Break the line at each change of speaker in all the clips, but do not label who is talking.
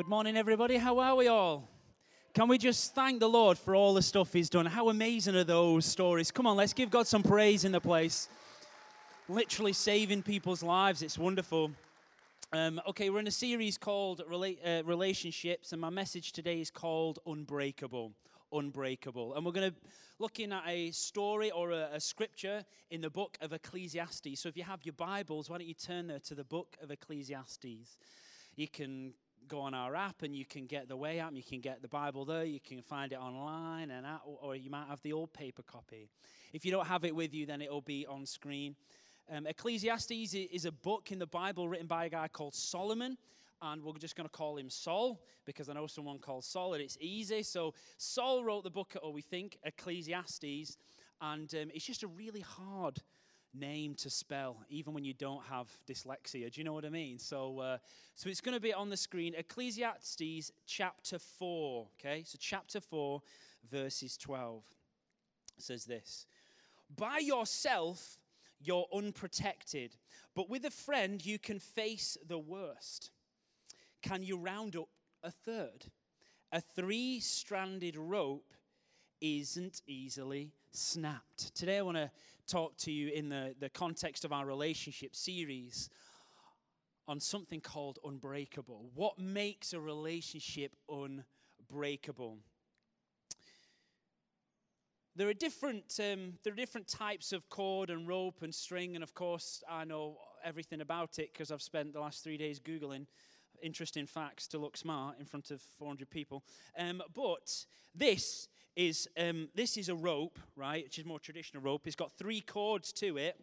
Good morning, everybody. How are we all? Can we just thank the Lord for all the stuff He's done? How amazing are those stories? Come on, let's give God some praise in the place. Literally saving people's lives. It's wonderful. Um, okay, we're in a series called uh, Relationships, and my message today is called Unbreakable. Unbreakable. And we're going to looking at a story or a, a, scripture in the book of Ecclesiastes. So if you have your Bibles, why don't you turn there to the book of Ecclesiastes? You can go on our app and you can get the way app, you can get the Bible there, you can find it online, and at, or you might have the old paper copy. If you don't have it with you, then it'll be on screen. Um, Ecclesiastes is a book in the Bible written by a guy called Solomon, and we're just going to call him Saul because I know someone called Sol, and it's easy. So Saul wrote the book, or we think Ecclesiastes, and um, it's just a really hard name to spell, even when you don't have dyslexia. Do you know what I mean? So, uh, so it's going to be on the screen. Ecclesiastes chapter 4. Okay, so chapter 4, verses 12 says this By yourself, you're unprotected, but with a friend, you can face the worst. Can you round up a third? A three stranded rope isn't easily snapped. Today, I want to talk to you in the, the context of our relationship series on something called unbreakable. What makes a relationship unbreakable? There are different um, there are different types of cord and rope and string, and of course I know everything about it because I've spent the last three days googling interesting facts to look smart in front of 400 people. Um, but this is um, this is a rope, right, which is more traditional rope. It's got three cords to it.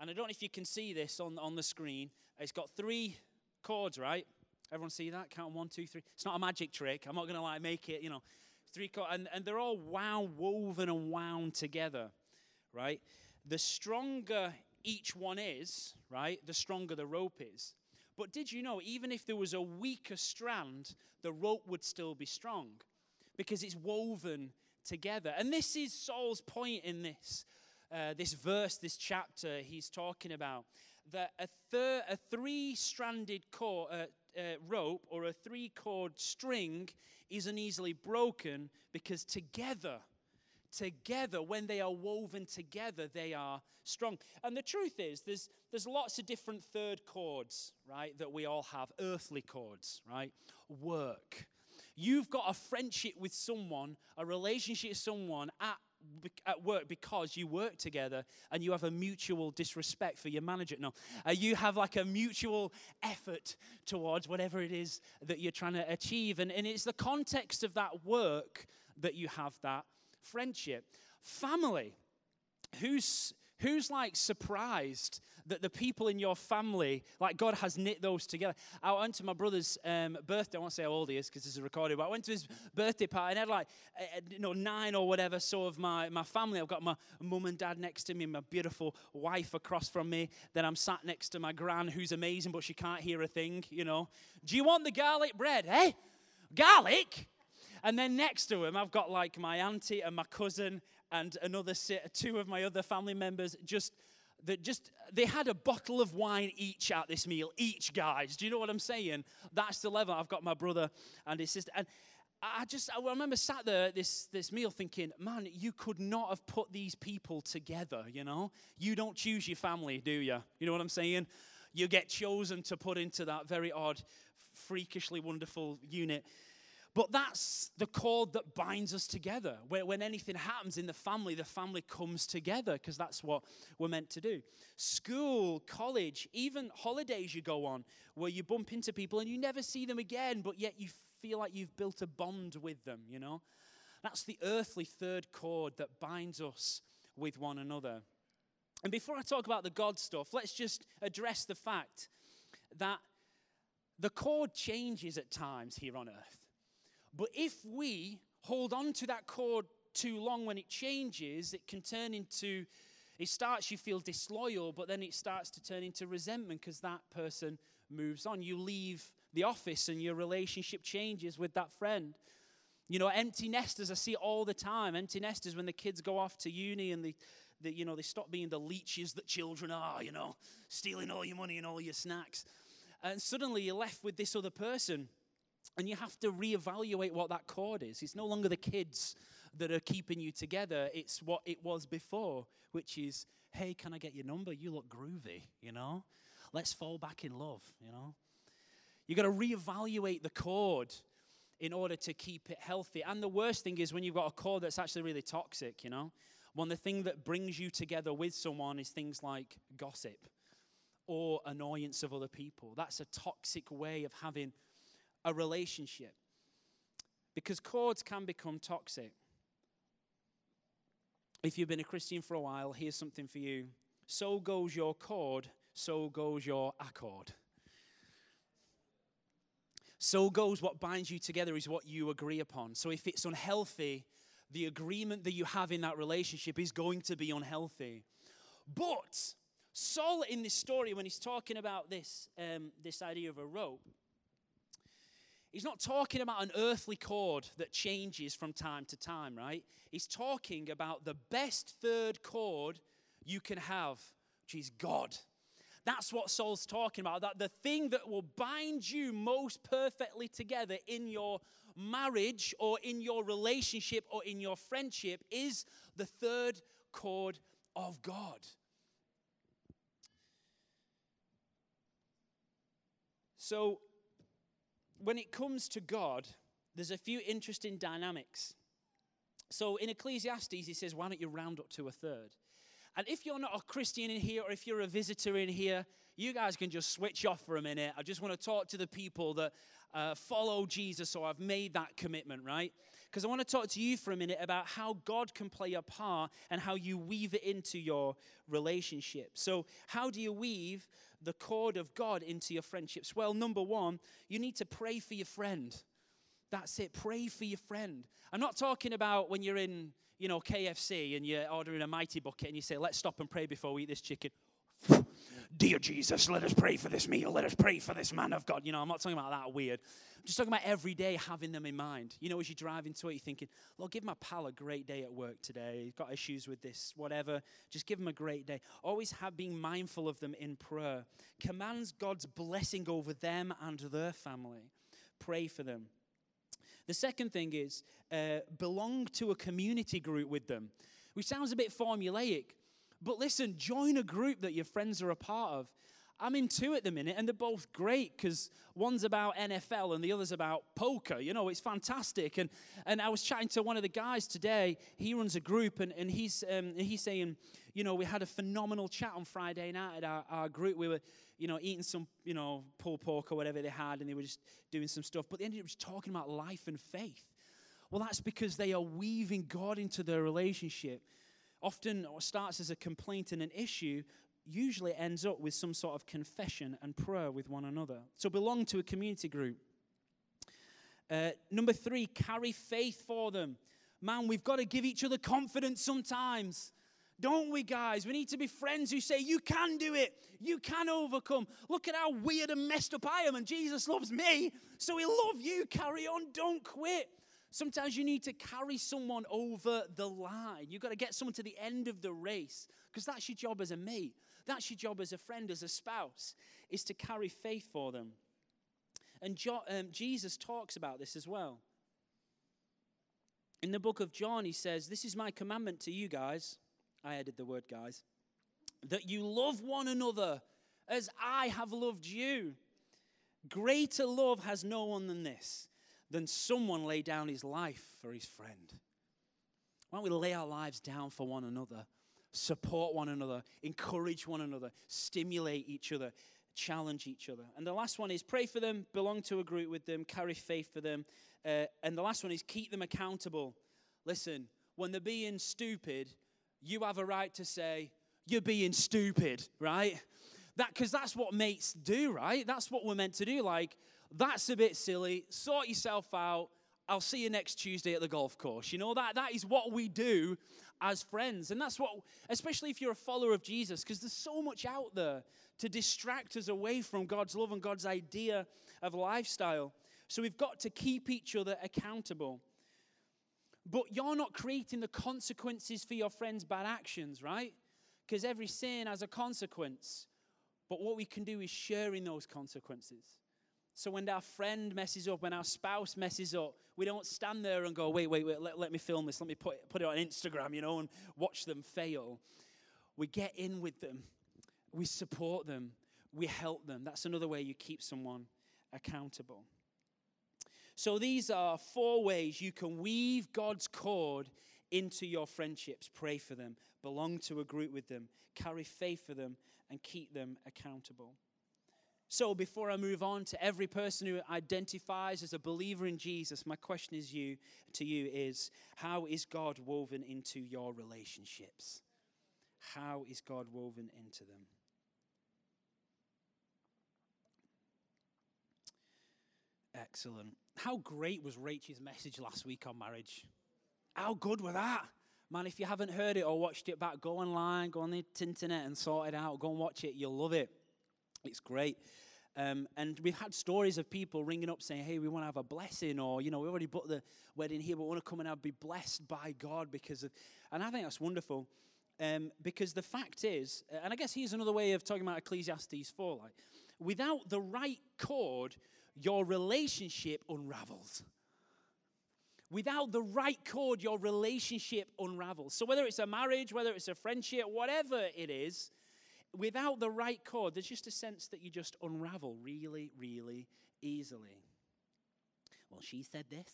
And I don't know if you can see this on, on the screen. It's got three cords, right? Everyone see that? Count one, two, three. It's not a magic trick. I'm not going to like make it, you know, three cords. And, and they're all wound, woven and wound together, right? The stronger each one is, right, the stronger the rope is. But did you know, even if there was a weaker strand, the rope would still be strong? Because it's woven together. And this is Saul's point in this. Uh, this verse, this chapter, he's talking about that a, thir- a three stranded cord, uh, uh, rope or a three cord string isn't easily broken because together, together, when they are woven together, they are strong. And the truth is, there's, there's lots of different third cords, right, that we all have, earthly cords, right? Work, You've got a friendship with someone, a relationship with someone at at work because you work together and you have a mutual disrespect for your manager. No, uh, you have like a mutual effort towards whatever it is that you're trying to achieve. And, and it's the context of that work that you have that friendship. Family. Who's Who's like surprised that the people in your family, like God has knit those together? I went to my brother's um, birthday. I won't say how old he is because this is recorded, but I went to his birthday party and I had like, uh, you know, nine or whatever so of my, my family. I've got my mum and dad next to me, my beautiful wife across from me. Then I'm sat next to my gran who's amazing, but she can't hear a thing, you know. Do you want the garlic bread? Eh? Garlic? And then next to him, I've got like my auntie and my cousin and another two of my other family members just that just they had a bottle of wine each at this meal each guys. Do you know what i'm saying? That's the level i've got my brother and his sister. And i just i remember sat there this this meal thinking man you could not have put these people together you know? You don't choose your family do you you know what i'm saying? You get chosen to put into that very odd freakishly wonderful unit but that's the cord that binds us together. Where, when anything happens in the family, the family comes together because that's what we're meant to do. School, college, even holidays you go on where you bump into people and you never see them again, but yet you feel like you've built a bond with them, you know? That's the earthly third cord that binds us with one another. And before I talk about the God stuff, let's just address the fact that the cord changes at times here on earth. But if we hold on to that cord too long when it changes, it can turn into, it starts, you feel disloyal, but then it starts to turn into resentment because that person moves on. You leave the office and your relationship changes with that friend. You know, empty nesters, I see all the time. Empty nesters, when the kids go off to uni and they, they, you know, they stop being the leeches that children are, you know, stealing all your money and all your snacks. And suddenly you're left with this other person. And you have to reevaluate what that cord is. It's no longer the kids that are keeping you together, it's what it was before, which is, hey, can I get your number? You look groovy, you know? Let's fall back in love, you know? You've got to reevaluate the cord in order to keep it healthy. And the worst thing is when you've got a cord that's actually really toxic, you know? One, the thing that brings you together with someone is things like gossip or annoyance of other people. That's a toxic way of having a relationship because cords can become toxic. If you've been a Christian for a while, here's something for you. So goes your cord, so goes your accord. So goes what binds you together is what you agree upon. So if it's unhealthy, the agreement that you have in that relationship is going to be unhealthy. But Saul, in this story, when he's talking about this, um, this idea of a rope, he's not talking about an earthly cord that changes from time to time, right? He's talking about the best third cord you can have, which is God. That's what Saul's talking about. That the thing that will bind you most perfectly together in your marriage or in your relationship or in your friendship is the third cord of God. So, when it comes to God, there's a few interesting dynamics. So, in Ecclesiastes, he says, Why don't you round up to a third? And if you're not a Christian in here or if you're a visitor in here, you guys can just switch off for a minute. I just want to talk to the people that uh, follow Jesus or have made that commitment, right? Because I want to talk to you for a minute about how God can play a part and how you weave it into your relationship. So, how do you weave the cord of God into your friendships? Well, number one, you need to pray for your friend. That's it. Pray for your friend. I'm not talking about when you're in you know, KFC and you're ordering a mighty bucket and you say, let's stop and pray before we eat this chicken. Dear Jesus, let us pray for this meal. Let us pray for this man of God. You know, I'm not talking about that weird. I'm just talking about every day having them in mind. You know, as you drive into it, you're thinking, Lord, give my pal a great day at work today. He's got issues with this, whatever. Just give him a great day. Always have being mindful of them in prayer. Commands God's blessing over them and their family. Pray for them. The second thing is uh, belong to a community group with them, which sounds a bit formulaic. But listen, join a group that your friends are a part of. I'm in two at the minute, and they're both great because one's about NFL and the other's about poker. You know, it's fantastic. And and I was chatting to one of the guys today. He runs a group, and, and he's um, he's saying, you know, we had a phenomenal chat on Friday night at our, our group. We were, you know, eating some, you know, pulled pork or whatever they had, and they were just doing some stuff. But they ended up just talking about life and faith. Well, that's because they are weaving God into their relationship. Often starts as a complaint and an issue, usually ends up with some sort of confession and prayer with one another. So belong to a community group. Uh, number three, carry faith for them. Man, we've got to give each other confidence sometimes. Don't we, guys? We need to be friends who say, You can do it. You can overcome. Look at how weird and messed up I am, and Jesus loves me, so he'll love you. Carry on. Don't quit. Sometimes you need to carry someone over the line. You've got to get someone to the end of the race because that's your job as a mate. That's your job as a friend, as a spouse, is to carry faith for them. And jo- um, Jesus talks about this as well. In the book of John, he says, This is my commandment to you guys. I added the word guys. That you love one another as I have loved you. Greater love has no one than this than someone lay down his life for his friend. Why don't we lay our lives down for one another, support one another, encourage one another, stimulate each other, challenge each other? And the last one is pray for them, belong to a group with them, carry faith for them. Uh, and the last one is keep them accountable. Listen, when they're being stupid, you have a right to say, You're being stupid, right? That because that's what mates do, right? That's what we're meant to do. Like, that's a bit silly. Sort yourself out. I'll see you next Tuesday at the golf course. You know, that, that is what we do as friends. And that's what, especially if you're a follower of Jesus, because there's so much out there to distract us away from God's love and God's idea of lifestyle. So we've got to keep each other accountable. But you're not creating the consequences for your friends' bad actions, right? Because every sin has a consequence. But what we can do is sharing those consequences. So when our friend messes up, when our spouse messes up, we don't stand there and go, wait, wait, wait, let, let me film this, let me put, put it on Instagram, you know, and watch them fail. We get in with them, we support them, we help them. That's another way you keep someone accountable. So these are four ways you can weave God's cord into your friendships. Pray for them, belong to a group with them, carry faith for them, and keep them accountable. So, before I move on to every person who identifies as a believer in Jesus, my question is you to you is how is God woven into your relationships? How is God woven into them? Excellent. How great was Rachel's message last week on marriage? How good was that? Man, if you haven't heard it or watched it back, go online, go on the internet and sort it out. Go and watch it. You'll love it. It's great. Um, and we've had stories of people ringing up saying, hey, we want to have a blessing, or, you know, we already booked the wedding here, but we want to come and have, be blessed by God because of, and I think that's wonderful. Um, because the fact is, and I guess here's another way of talking about Ecclesiastes 4, like, without the right cord, your relationship unravels. Without the right cord, your relationship unravels. So whether it's a marriage, whether it's a friendship, whatever it is, without the right cord, there's just a sense that you just unravel really, really easily. Well, she said this.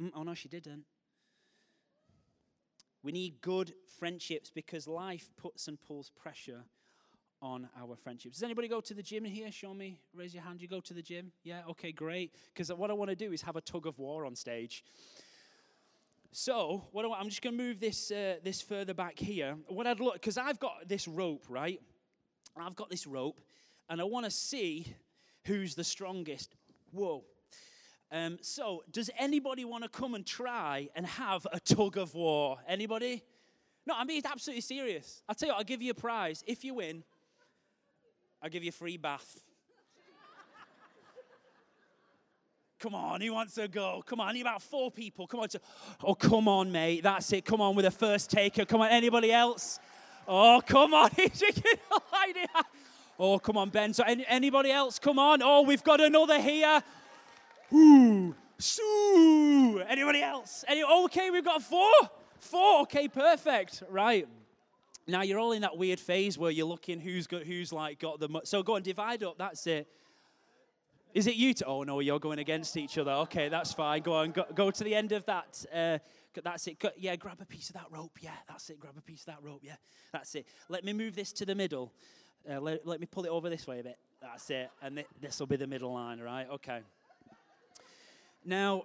Mm, oh, no, she didn't. We need good friendships because life puts and pulls pressure on our friendships. Does anybody go to the gym here? Show me. Raise your hand. You go to the gym? Yeah, okay, great. Because what I want to do is have a tug of war on stage. So, what I, am just going to move this uh, this further back here. What I'd look because I've got this rope, right? I've got this rope and I want to see who's the strongest. Whoa. Um, so, does anybody want to come and try and have a tug of war? Anybody? No, I mean, it's absolutely serious. I'll tell you what, I'll give you a prize. If you win, I'll give you a free bath. Come on, who wants to go? Come on, I need about four people. Come on. Oh, come on, mate. That's it. Come on with a first taker. Come on, anybody else? Oh, come on. He's Oh, come on, Ben. So, any, anybody else? Come on. Oh, we've got another here. Ooh, Sue. Anybody else? Any, okay, we've got four. Four. Okay, perfect. Right. Now you're all in that weird phase where you're looking who's got who's like got the. So go and divide up. That's it. Is it you? To, oh no, you're going against each other. Okay, that's fine. Go on. Go, go to the end of that. Uh, that's it. Yeah, grab a piece of that rope. Yeah, that's it. Grab a piece of that rope. Yeah, that's it. Let me move this to the middle. Uh, let, let me pull it over this way a bit. That's it. And th- this will be the middle line, right? Okay. Now,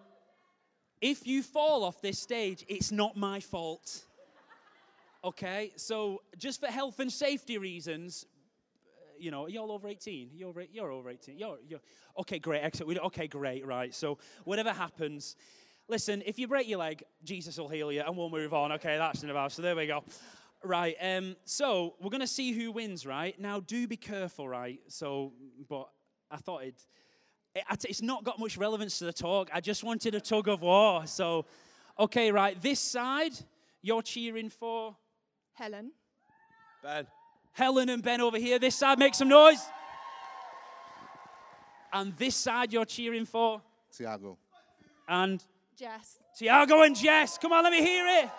if you fall off this stage, it's not my fault. Okay? So, just for health and safety reasons, uh, you know, you're over 18. You're over, you're over 18. You're, you're, okay, great. Excellent. Okay, great. Right. So, whatever happens, Listen, if you break your leg, Jesus will heal you and we'll move on. Okay, that's in about. So there we go. Right. Um, so we're going to see who wins, right? Now, do be careful, right? So, but I thought it, it's not got much relevance to the talk. I just wanted a tug of war. So, okay, right. This side, you're cheering for
Helen.
Ben.
Helen and Ben over here. This side, make some noise. And this side, you're cheering for
Tiago.
And
Jess.
Tiago and Jess. Come on, let me hear it.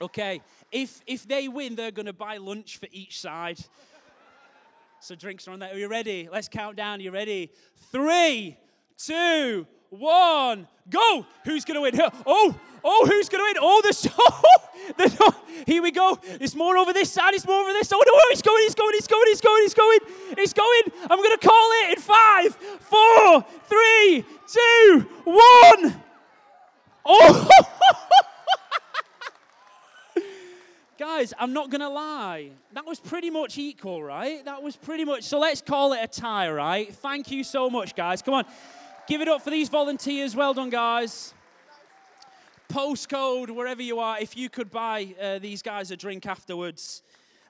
Okay, if if they win, they're to buy lunch for each side. So drinks are on there. Are you ready? Let's count down. Are you ready? Three, two, one, go. Who's going to win? Oh, oh, who's going to win? Oh, the oh, here we go. It's more over this side. It's more over this. Oh no, oh, it's going. It's going. It's going. It's going. It's going. It's going. I'm going to call it in five, four, three, two, one. Oh. Guys, I'm not going to lie. That was pretty much equal, right? That was pretty much. So let's call it a tie, right? Thank you so much, guys. Come on. Give it up for these volunteers. Well done, guys. Postcode, wherever you are, if you could buy uh, these guys a drink afterwards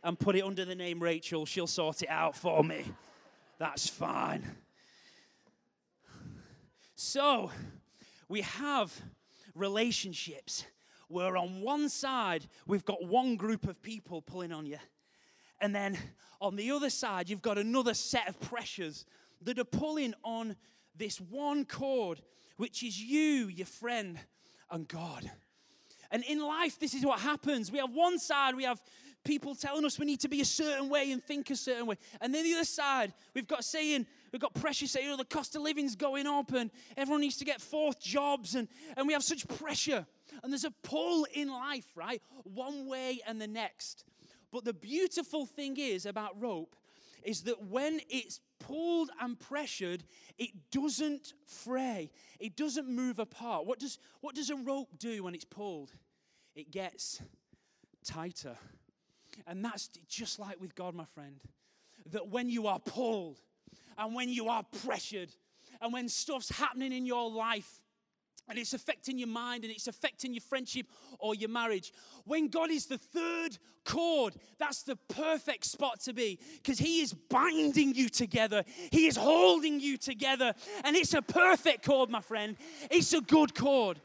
and put it under the name Rachel, she'll sort it out for me. That's fine. So, we have relationships where on one side we've got one group of people pulling on you, And then on the other side, you've got another set of pressures that are pulling on this one cord, which is you, your friend, and God. And in life, this is what happens. We have one side, we have people telling us we need to be a certain way and think a certain way. And then the other side, we've got saying, we've got pressure saying, oh, the cost of living's going up and everyone needs to get fourth jobs. And, and we have such pressure. And there's a pull in life, right? One way and the next. But the beautiful thing is about rope is that when it's pulled and pressured, it doesn't fray. It doesn't move apart. What does, what does a rope do when it's pulled? It gets tighter. And that's just like with God, my friend. That when you are pulled and when you are pressured and when stuff's happening in your life, and it's affecting your mind and it's affecting your friendship or your marriage. When God is the third cord, that's the perfect spot to be because He is binding you together, He is holding you together, and it's a perfect cord, my friend. It's a good cord.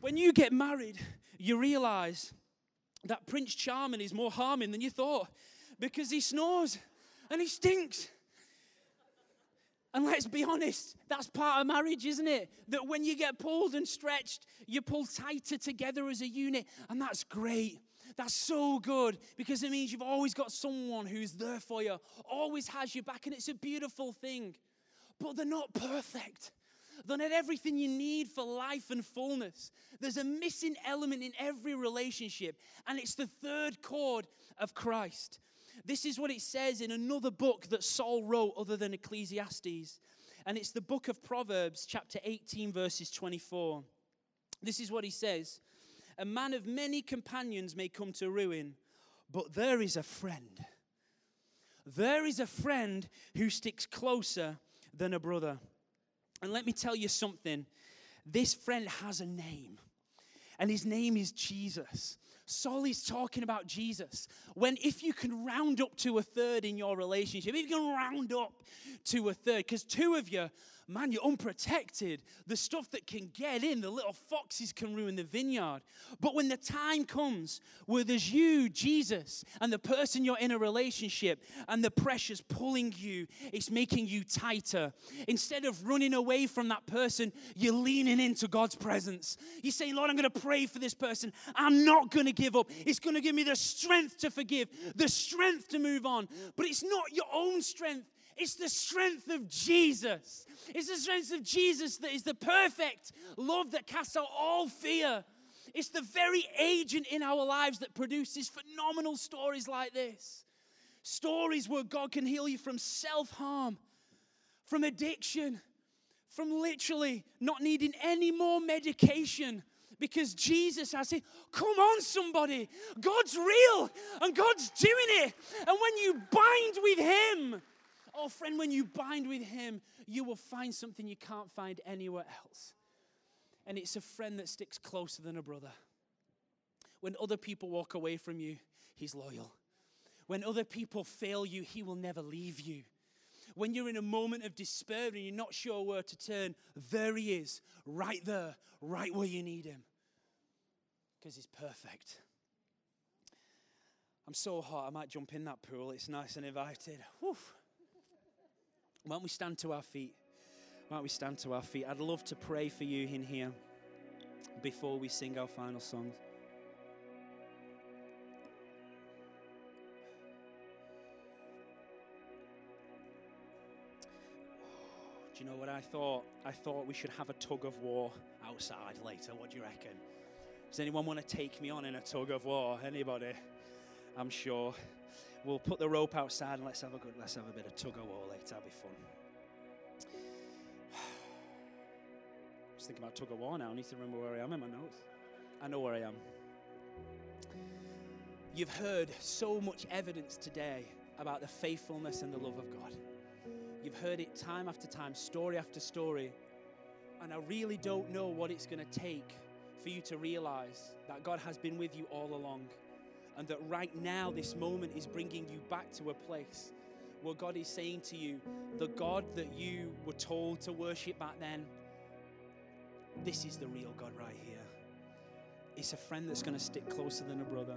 When you get married, you realize that Prince Charming is more harming than you thought because he snores and he stinks. And let's be honest, that's part of marriage, isn't it? That when you get pulled and stretched, you pull tighter together as a unit. And that's great. That's so good because it means you've always got someone who's there for you, always has your back, and it's a beautiful thing. But they're not perfect. They're not everything you need for life and fullness. There's a missing element in every relationship, and it's the third cord of Christ. This is what it says in another book that Saul wrote other than Ecclesiastes. And it's the book of Proverbs, chapter 18, verses 24. This is what he says A man of many companions may come to ruin, but there is a friend. There is a friend who sticks closer than a brother. And let me tell you something this friend has a name, and his name is Jesus. Saul is talking about Jesus. When if you can round up to a third in your relationship, if you can round up to a third, because two of you man, you're unprotected. The stuff that can get in, the little foxes can ruin the vineyard. But when the time comes where there's you, Jesus, and the person you're in a relationship, and the pressure's pulling you, it's making you tighter. Instead of running away from that person, you're leaning into God's presence. You're saying, Lord, I'm going to pray for this person. I'm not going to give up. It's going to give me the strength to forgive, the strength to move on. But it's not your own strength, it's the strength of Jesus. It's the strength of Jesus that is the perfect love that casts out all fear. It's the very agent in our lives that produces phenomenal stories like this. Stories where God can heal you from self harm, from addiction, from literally not needing any more medication because Jesus has said, Come on, somebody. God's real and God's doing it. And when you bind with Him, Oh, friend, when you bind with him, you will find something you can't find anywhere else. And it's a friend that sticks closer than a brother. When other people walk away from you, he's loyal. When other people fail you, he will never leave you. When you're in a moment of despair and you're not sure where to turn, there he is, right there, right where you need him. Because he's perfect. I'm so hot, I might jump in that pool. It's nice and invited. Whew. Why don't we stand to our feet? Why don't we stand to our feet? I'd love to pray for you in here before we sing our final songs. Do you know what I thought? I thought we should have a tug of war outside later. What do you reckon? Does anyone want to take me on in a tug of war? Anybody? I'm sure. We'll put the rope outside and let's have a good, let's have a bit of tug of war later. That'll be fun. Just thinking about tug of war now. I need to remember where I am in my notes. I know where I am. You've heard so much evidence today about the faithfulness and the love of God. You've heard it time after time, story after story. And I really don't know what it's going to take for you to realize that God has been with you all along and that right now, this moment is bringing you back to a place where God is saying to you, the God that you were told to worship back then, this is the real God right here. It's a friend that's going to stick closer than a brother.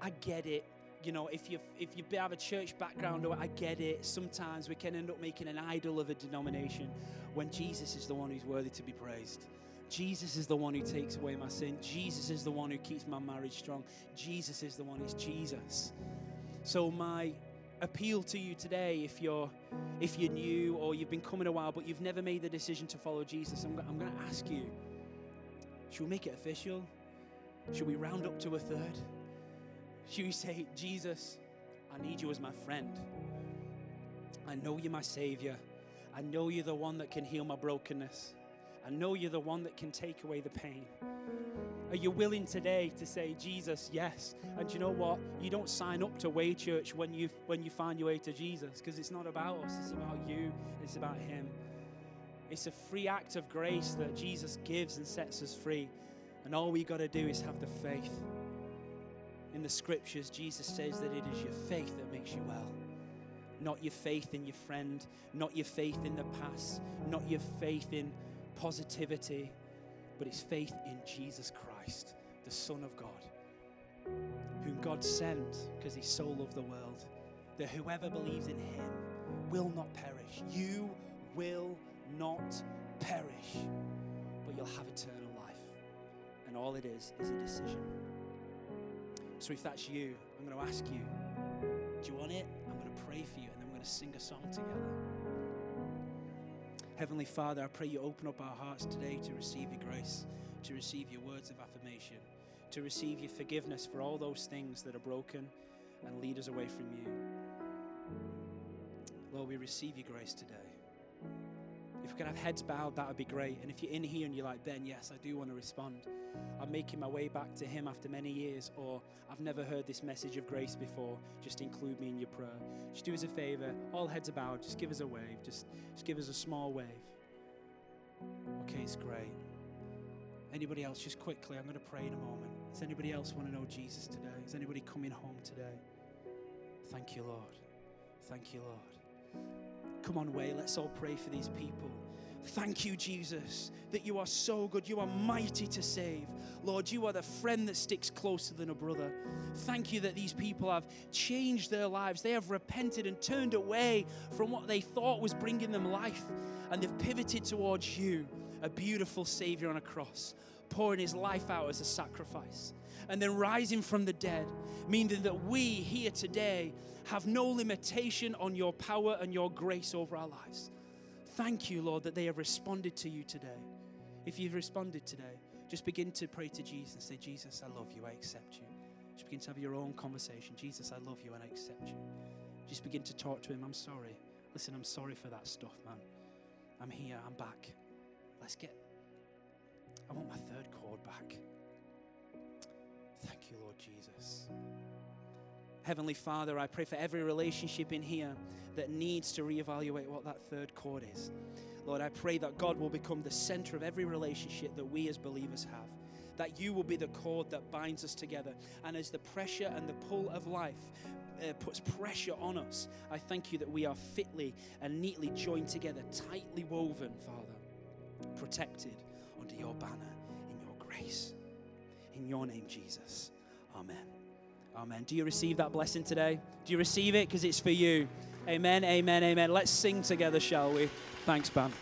I get it. you know, if you if you have a church background, or I get it. Sometimes we can end up making an idol of a denomination when Jesus is the one who's worthy to be praised. Jesus is the one who takes away my sin. Jesus is the one who keeps my marriage strong. Jesus is the one It's Jesus. So my appeal to you today, if you're if you're new or you've been coming a while but you've never made the decision to follow Jesus, I'm, I'm going to ask you: Should we make it official? Should we round up to a third? Should we say, Jesus, I need you as my friend? I know you're my Savior. I know you're the one that can heal my brokenness. I know you're the one that can take away the pain. Are you willing today to say, Jesus, yes? And you know what? You don't sign up to Way Church when you when you find your way to Jesus, because it's not about us, it's about you, it's about Him. It's a free act of grace that Jesus gives and sets us free. And all we got to do is have the faith. In the scriptures, Jesus says that it is your faith that makes you well. Not your faith in your friend, not your faith in the past, not your faith in positivity, but it's faith in Jesus Christ, the Son of God, whom God sent because he so loved the world, that whoever believes in him will not perish. You will not perish, but you'll have eternal life. And all it is is a decision. So if that's you, I'm going to ask you, do you want it? I'm going to pray for you, and then we're going to sing a song together. Heavenly Father, I pray you open up our hearts today to receive your grace, to receive your words of affirmation, to receive your forgiveness for all those things that are broken and lead us away from you. Lord, we receive your grace today. If we could have heads bowed, that would be great. And if you're in here and you're like, Ben, yes, I do want to respond. I'm making my way back to Him after many years, or I've never heard this message of grace before. Just include me in your prayer. Just do us a favor. All heads are bowed. Just give us a wave. Just, just give us a small wave. Okay, it's great. Anybody else, just quickly, I'm going to pray in a moment. Does anybody else want to know Jesus today? Is anybody coming home today? Thank you, Lord. Thank you, Lord. Come on, Way, let's all pray for these people. Thank you, Jesus, that you are so good. You are mighty to save. Lord, you are the friend that sticks closer than a brother. Thank you that these people have changed their lives. They have repented and turned away from what they thought was bringing them life, and they've pivoted towards you, a beautiful Savior on a cross, pouring his life out as a sacrifice, and then rising from the dead, meaning that we here today have no limitation on your power and your grace over our lives. Thank you, Lord, that they have responded to you today. If you've responded today, just begin to pray to Jesus and say, Jesus, I love you, I accept you. Just begin to have your own conversation. Jesus, I love you and I accept you. Just begin to talk to him. I'm sorry. Listen, I'm sorry for that stuff, man. I'm here, I'm back. Let's get, I want my third cord back. Thank you, Lord Jesus. Heavenly Father, I pray for every relationship in here that needs to reevaluate what that third cord is. Lord, I pray that God will become the center of every relationship that we as believers have. That you will be the cord that binds us together. And as the pressure and the pull of life uh, puts pressure on us, I thank you that we are fitly and neatly joined together, tightly woven, Father, protected under your banner in your grace. In your name, Jesus. Amen. Amen. Do you receive that blessing today? Do you receive it? Because it's for you. Amen, amen, amen. Let's sing together, shall we? Thanks, Bam.